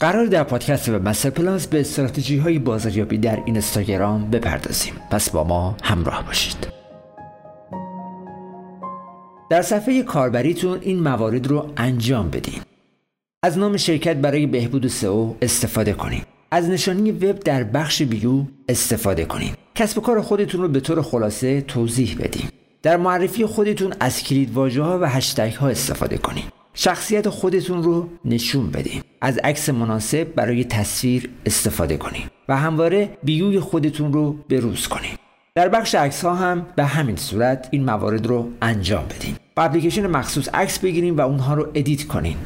قرار در پادکست و مستر پلاس به استراتژی های بازاریابی در اینستاگرام بپردازیم. پس با ما همراه باشید. در صفحه کاربریتون این موارد رو انجام بدین. از نام شرکت برای بهبود سئو استفاده کنید از نشانی وب در بخش بیو استفاده کنید کسب کار خودتون رو به طور خلاصه توضیح بدین. در معرفی خودتون از کلید ها و هشتگ ها استفاده کنید شخصیت خودتون رو نشون بدین. از عکس مناسب برای تصویر استفاده کنید و همواره bio ی خودتون رو بروز کنید در بخش عکس ها هم به همین صورت این موارد رو انجام بدین. با اپلیکیشن مخصوص عکس بگیریم و اونها رو edit کنین.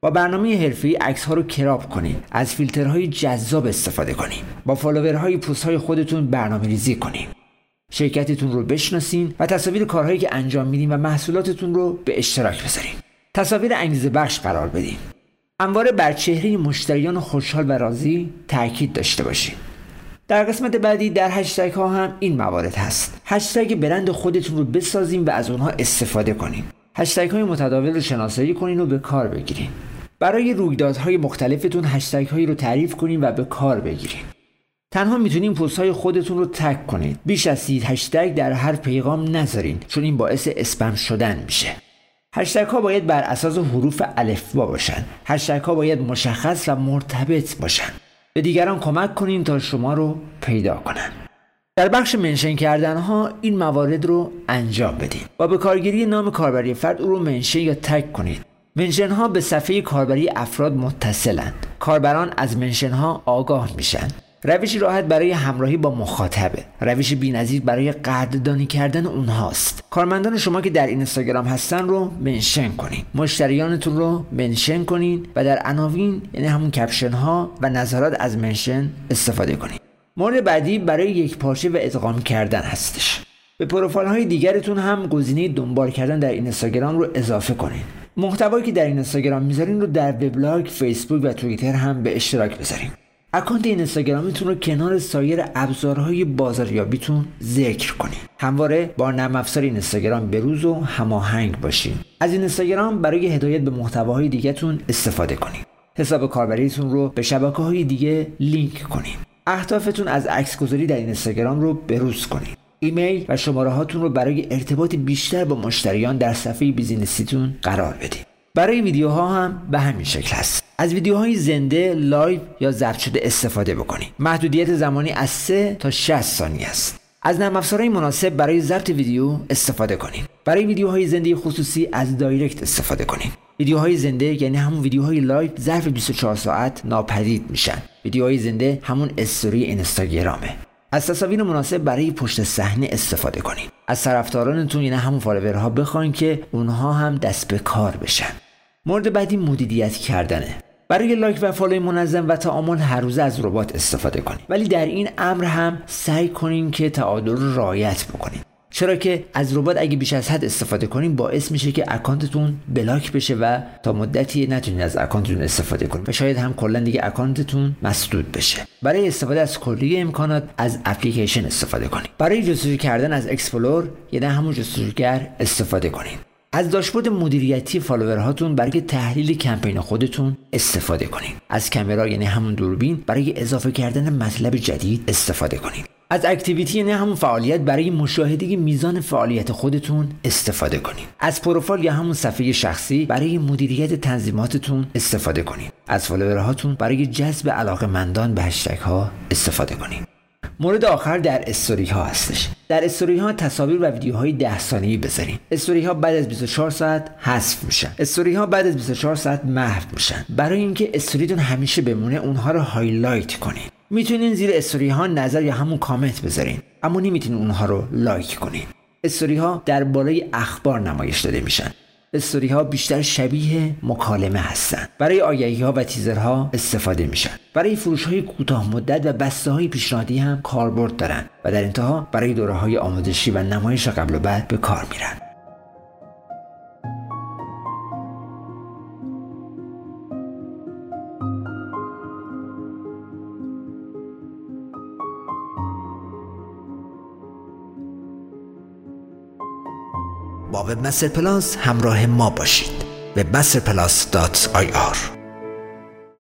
با برنامه حرفه‌ای عکس ها رو crop کنین. از فیلترهای جذاب استفاده کنین. با follower های خودتون برنامه ریزی کنین. شرکتتون رو بشناسین و تصاویر کارهایی که انجام میدین و محصولاتتون رو به اشتراک بذارین. تصاویر انگیزه بخش قرار بدین همواره بر چهره مشتریان خوشحال و راضی تاکید داشته باشین در قسمت بعدی در هشتگ ها هم این موارد هست. هشتگ برند خودتون رو بسازین و از اونها استفاده کنین هشتگ های متداول رو شناسایی کنین و به کار بگیرین. برای رویدادهای مختلفتون هشتگ هایی رو تعریف کنین و به کار بگیرین. تنها می‌تونین پست های خودتون رو تگ کنید بیش از سی هشتگ در هر پیغام نذارین چون این باعث اسپم شدن میشه. هشتگ ها باید بر اساس حروف الفبا باشن. هشتگ ها باید مشخص و مرتبط باشن. به دیگران کمک کنین تا شما رو پیدا کنن. در بخش منشن کردن ها این موارد رو انجام بدین. و به کارگیری نام کاربری فرد او رو منشن یا تگ کنید منشن ها به صفحه کاربری افراد متصلند کاربران از منشن ها آگاه میشن. روشی راحت برای همراهی با مخاطبه. روش بینظیر برای قدردانی کردن اونهاست. کارمندان شما که در اینستاگرام هستن رو منشن کنین. مشتریانتون رو منشن کنین و در عناوین یعنی همون کپشن ها و نظرات از منشن استفاده کنین. مورد بعدی برای یک پارچه و ادغام کردن هستش. به پروفایل های دیگرتون هم گزینه دنبال کردن در اینستاگرام رو اضافه کنین. محتوایی که در اینستاگرام می‌ذارین رو در وبلاگ، فیسبوک و توییتر هم به اشتراک بذارین. اکانت اینستاگرامیتون رو کنار سایر ابزارهای بازاریابیتون ذکر کنید همواره با نرم افزار اینستاگرام بروز و هماهنگ باشین. از اینستاگرام برای هدایت به محتواهای دیگهتون استفاده کنید حساب کاربریتون رو به شبکه های دیگه لینک کنید اهدافتون از عکس گذاری در اینستاگرام رو بروز کنید ایمیل و شماره هاتون رو برای ارتباط بیشتر با مشتریان در صفحه business یتون قرار بدید برای ویدیوها هم به همین شکل هست. از ویدیوهای زنده live یا ضبط شده استفاده بکنید. محدودیت زمانی از 3 تا 60 ثانیه است. از نرم افزارهای مناسب برای ضبط ویدیو استفاده کنید. برای ویدیوهای زنده خصوصی از direct استفاده کنید. ویدیوهای زنده یعنی همون ویدیوهای live ظرف 24 ساعت ناپدید میشن. ویدیوهای زنده همون استوری اینستاگرامه. از تصاویر مناسب برای پشت صحنه استفاده کنید. از طرفدارانتون یعنی همون follower ها بخواین که اونها هم دست به کار بشن. مورد بعدی مدیریت کردنه. برای like و follow ی منظم و تعامل هر روزه از ربات استفاده کنید. ولی در این امر هم سعی کنین که تعادل رو رعایت بکنید چرا که از ربات اگه بیش از حد استفاده کنیم باعث میشه که account تون block بشه و تا مدتی نتونید از account تون استفاده کنید و شاید هم کلا دیگه account تون مسدود بشه. برای استفاده از کلیه امکانات از اپلیکیشن استفاده کنید برای جستجو کردن از explore یعنی همون جستجوگر استفاده کنید از داشبورد مدیریتی follower هاتون برای تحلیل کمپین خودتون استفاده کنید از کامرا یعنی همون دوربین برای اضافه کردن مطلب جدید استفاده کنید از activity یعنی همون فعالیت برای مشاهده میزان فعالیت خودتون استفاده کنید از پروفایل یا همون صفحه شخصی برای مدیریت تنظیماتتون استفاده کنید از follower هاتون برای جذب علاقه مندان به hashtag ها استفاده کنید مورد آخر در استوری ها هستش. در استوری ها تصاویر و ویدیوهای 10 ثانیه‌ای بذارین استوری ها بعد از 24 ساعت حذف میشن. استوری ها بعد از 24 ساعت محو میشن. برای اینکه استوریتون همیشه بمونه اونها رو highlight کنین. می‌تونین زیر استوری ها نظر یا همون کامنت بذارین. اما نمی‌تونین اونها رو like کنین. استوری ها در بالای اخبار نمایش داده میشن. استوری ها بیشتر شبیه مکالمه هستند. برای آگهی ها و تیزرها استفاده میشن برای فروش های کوتاه مدت و بسته های پیشنهادی هم کاربرد دارن و در انتها برای دوره های آموزشی و نمایش قبل و بعد به کار میرن با وب پلاس همراه ما باشید. به پلاس دات